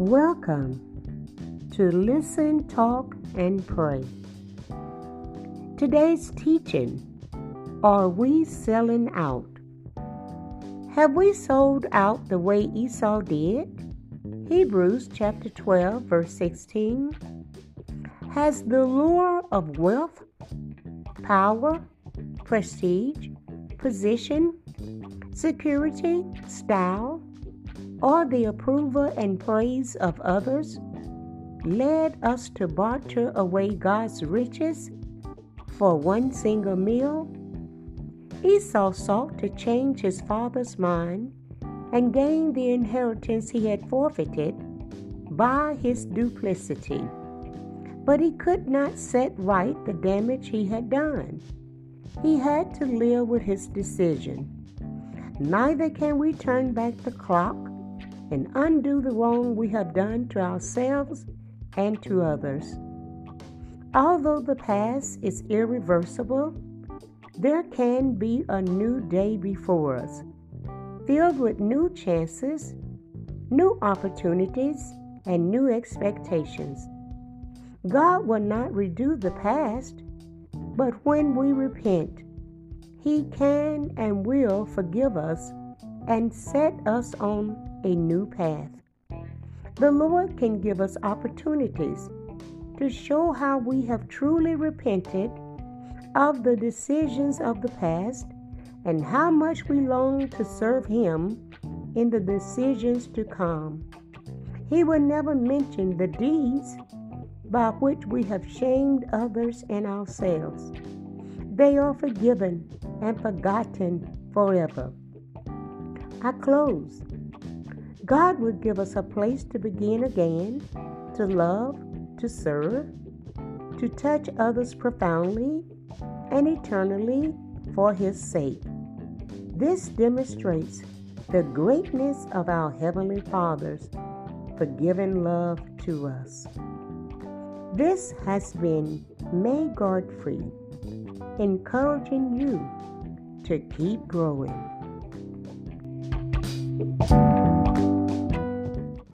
Welcome to Listen, Talk, and Pray. Today's teaching Are we selling out? Have we sold out the way Esau did? Hebrews chapter 12, verse 16. Has the lure of wealth, power, prestige, position, security, style, or the approval and praise of others led us to barter away God's riches for one single meal, Esau sought to change his father's mind and gain the inheritance he had forfeited by his duplicity. But he could not set right the damage he had done. He had to live with his decision. Neither can we turn back the clock and undo the wrong we have done to ourselves and to others. Although the past is irreversible, there can be a new day before us, filled with new chances, new opportunities, and new expectations. God will not redo the past, but when we repent, He can and will forgive us and set us on a new path. The Lord can give us opportunities to show how we have truly repented of the decisions of the past and how much we long to serve Him in the decisions to come. He will never mention the deeds by which we have shamed others and ourselves. They are forgiven and forgotten forever. I close God will give us a place to begin again, to love, to serve, to touch others profoundly and eternally for His sake. This demonstrates the greatness of our Heavenly Father's forgiving love to us. This has been May Godfrey encouraging you to keep growing. Bye.